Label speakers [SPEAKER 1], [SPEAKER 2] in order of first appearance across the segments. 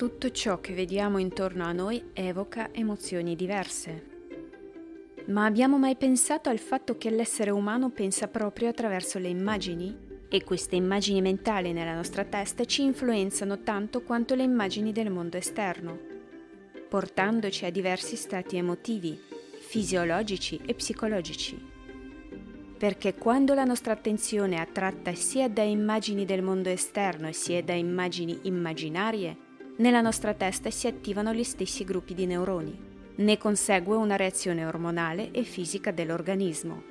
[SPEAKER 1] Tutto ciò che vediamo intorno a noi evoca emozioni diverse. Ma abbiamo mai pensato al fatto che l'essere umano pensa proprio attraverso le immagini? E queste immagini mentali nella nostra testa ci influenzano tanto quanto le immagini del mondo esterno, portandoci a diversi stati emotivi, fisiologici e psicologici. Perché quando la nostra attenzione è attratta sia da immagini del mondo esterno sia da immagini immaginarie, nella nostra testa si attivano gli stessi gruppi di neuroni. Ne consegue una reazione ormonale e fisica dell'organismo.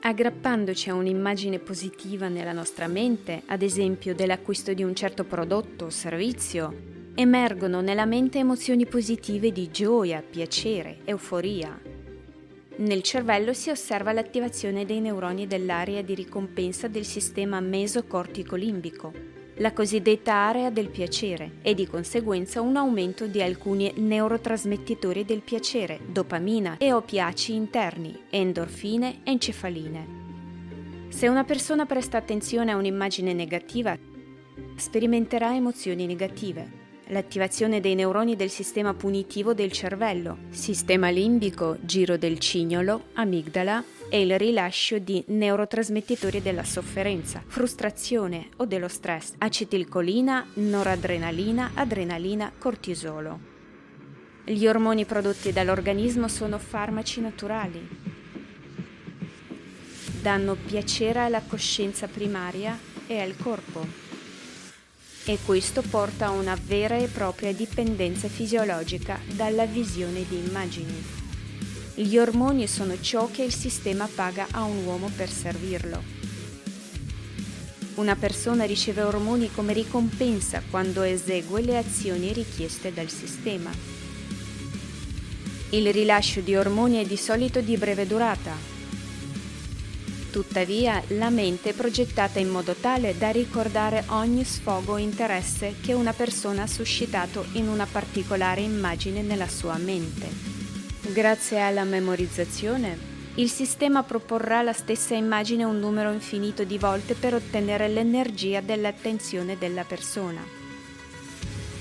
[SPEAKER 1] Aggrappandoci a un'immagine positiva nella nostra mente, ad esempio dell'acquisto di un certo prodotto o servizio, emergono nella mente emozioni positive di gioia, piacere, euforia. Nel cervello si osserva l'attivazione dei neuroni dell'area di ricompensa del sistema mesocortico limbico, la cosiddetta area del piacere e di conseguenza un aumento di alcuni neurotrasmettitori del piacere, dopamina e opiaci interni, endorfine e encefaline. Se una persona presta attenzione a un'immagine negativa, sperimenterà emozioni negative. L'attivazione dei neuroni del sistema punitivo del cervello, sistema limbico, giro del cignolo, amigdala e il rilascio di neurotrasmettitori della sofferenza, frustrazione o dello stress, acetilcolina, noradrenalina, adrenalina, cortisolo. Gli ormoni prodotti dall'organismo sono farmaci naturali. Danno piacere alla coscienza primaria e al corpo. E questo porta a una vera e propria dipendenza fisiologica dalla visione di immagini. Gli ormoni sono ciò che il sistema paga a un uomo per servirlo. Una persona riceve ormoni come ricompensa quando esegue le azioni richieste dal sistema. Il rilascio di ormoni è di solito di breve durata. Tuttavia, la mente è progettata in modo tale da ricordare ogni sfogo o interesse che una persona ha suscitato in una particolare immagine nella sua mente. Grazie alla memorizzazione, il sistema proporrà la stessa immagine un numero infinito di volte per ottenere l'energia dell'attenzione della persona.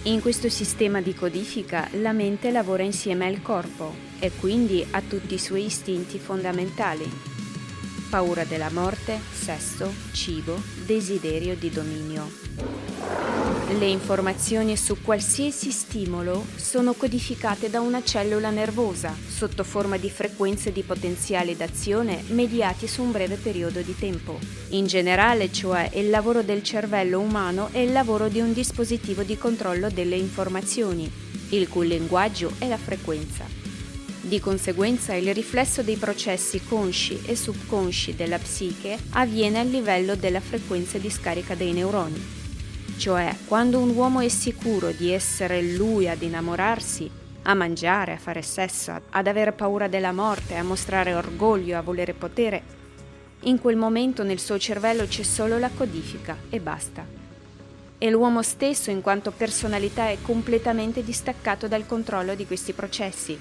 [SPEAKER 1] In questo sistema di codifica la mente lavora insieme al corpo e quindi a tutti i suoi istinti fondamentali. Paura della morte, sesso, cibo, desiderio di dominio. Le informazioni su qualsiasi stimolo sono codificate da una cellula nervosa sotto forma di frequenze di potenziale d'azione mediati su un breve periodo di tempo. In generale, cioè, il lavoro del cervello umano è il lavoro di un dispositivo di controllo delle informazioni, il cui linguaggio è la frequenza. Di conseguenza il riflesso dei processi consci e subconsci della psiche avviene a livello della frequenza di scarica dei neuroni. Cioè, quando un uomo è sicuro di essere lui ad innamorarsi, a mangiare, a fare sesso, ad avere paura della morte, a mostrare orgoglio, a volere potere, in quel momento nel suo cervello c'è solo la codifica e basta. E l'uomo stesso, in quanto personalità, è completamente distaccato dal controllo di questi processi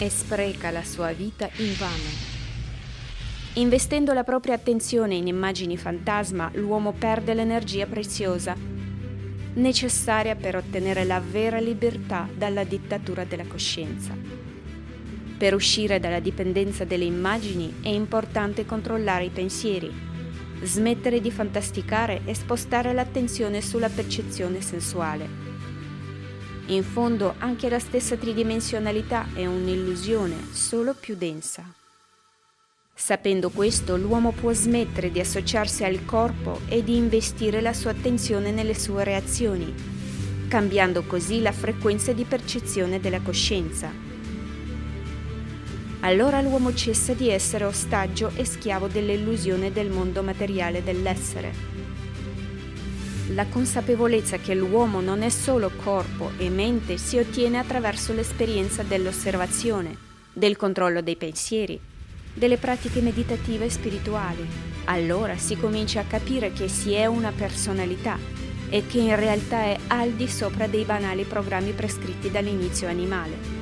[SPEAKER 1] e spreca la sua vita in vano. Investendo la propria attenzione in immagini fantasma, l'uomo perde l'energia preziosa necessaria per ottenere la vera libertà dalla dittatura della coscienza. Per uscire dalla dipendenza delle immagini è importante controllare i pensieri, smettere di fantasticare e spostare l'attenzione sulla percezione sensuale. In fondo anche la stessa tridimensionalità è un'illusione, solo più densa. Sapendo questo, l'uomo può smettere di associarsi al corpo e di investire la sua attenzione nelle sue reazioni, cambiando così la frequenza di percezione della coscienza. Allora l'uomo cessa di essere ostaggio e schiavo dell'illusione del mondo materiale dell'essere. La consapevolezza che l'uomo non è solo corpo e mente si ottiene attraverso l'esperienza dell'osservazione, del controllo dei pensieri, delle pratiche meditative e spirituali. Allora si comincia a capire che si è una personalità e che in realtà è al di sopra dei banali programmi prescritti dall'inizio animale.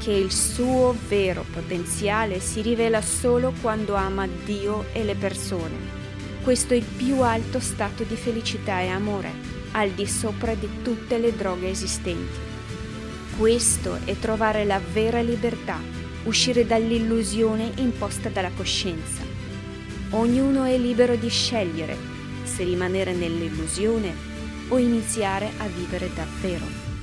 [SPEAKER 1] Che il suo vero potenziale si rivela solo quando ama Dio e le persone. Questo è il più alto stato di felicità e amore. al di sopra di tutte le droghe esistenti. Questo è trovare la vera libertà, uscire dall'illusione imposta dalla coscienza. Ognuno è libero di scegliere se rimanere nell'illusione o iniziare a vivere davvero.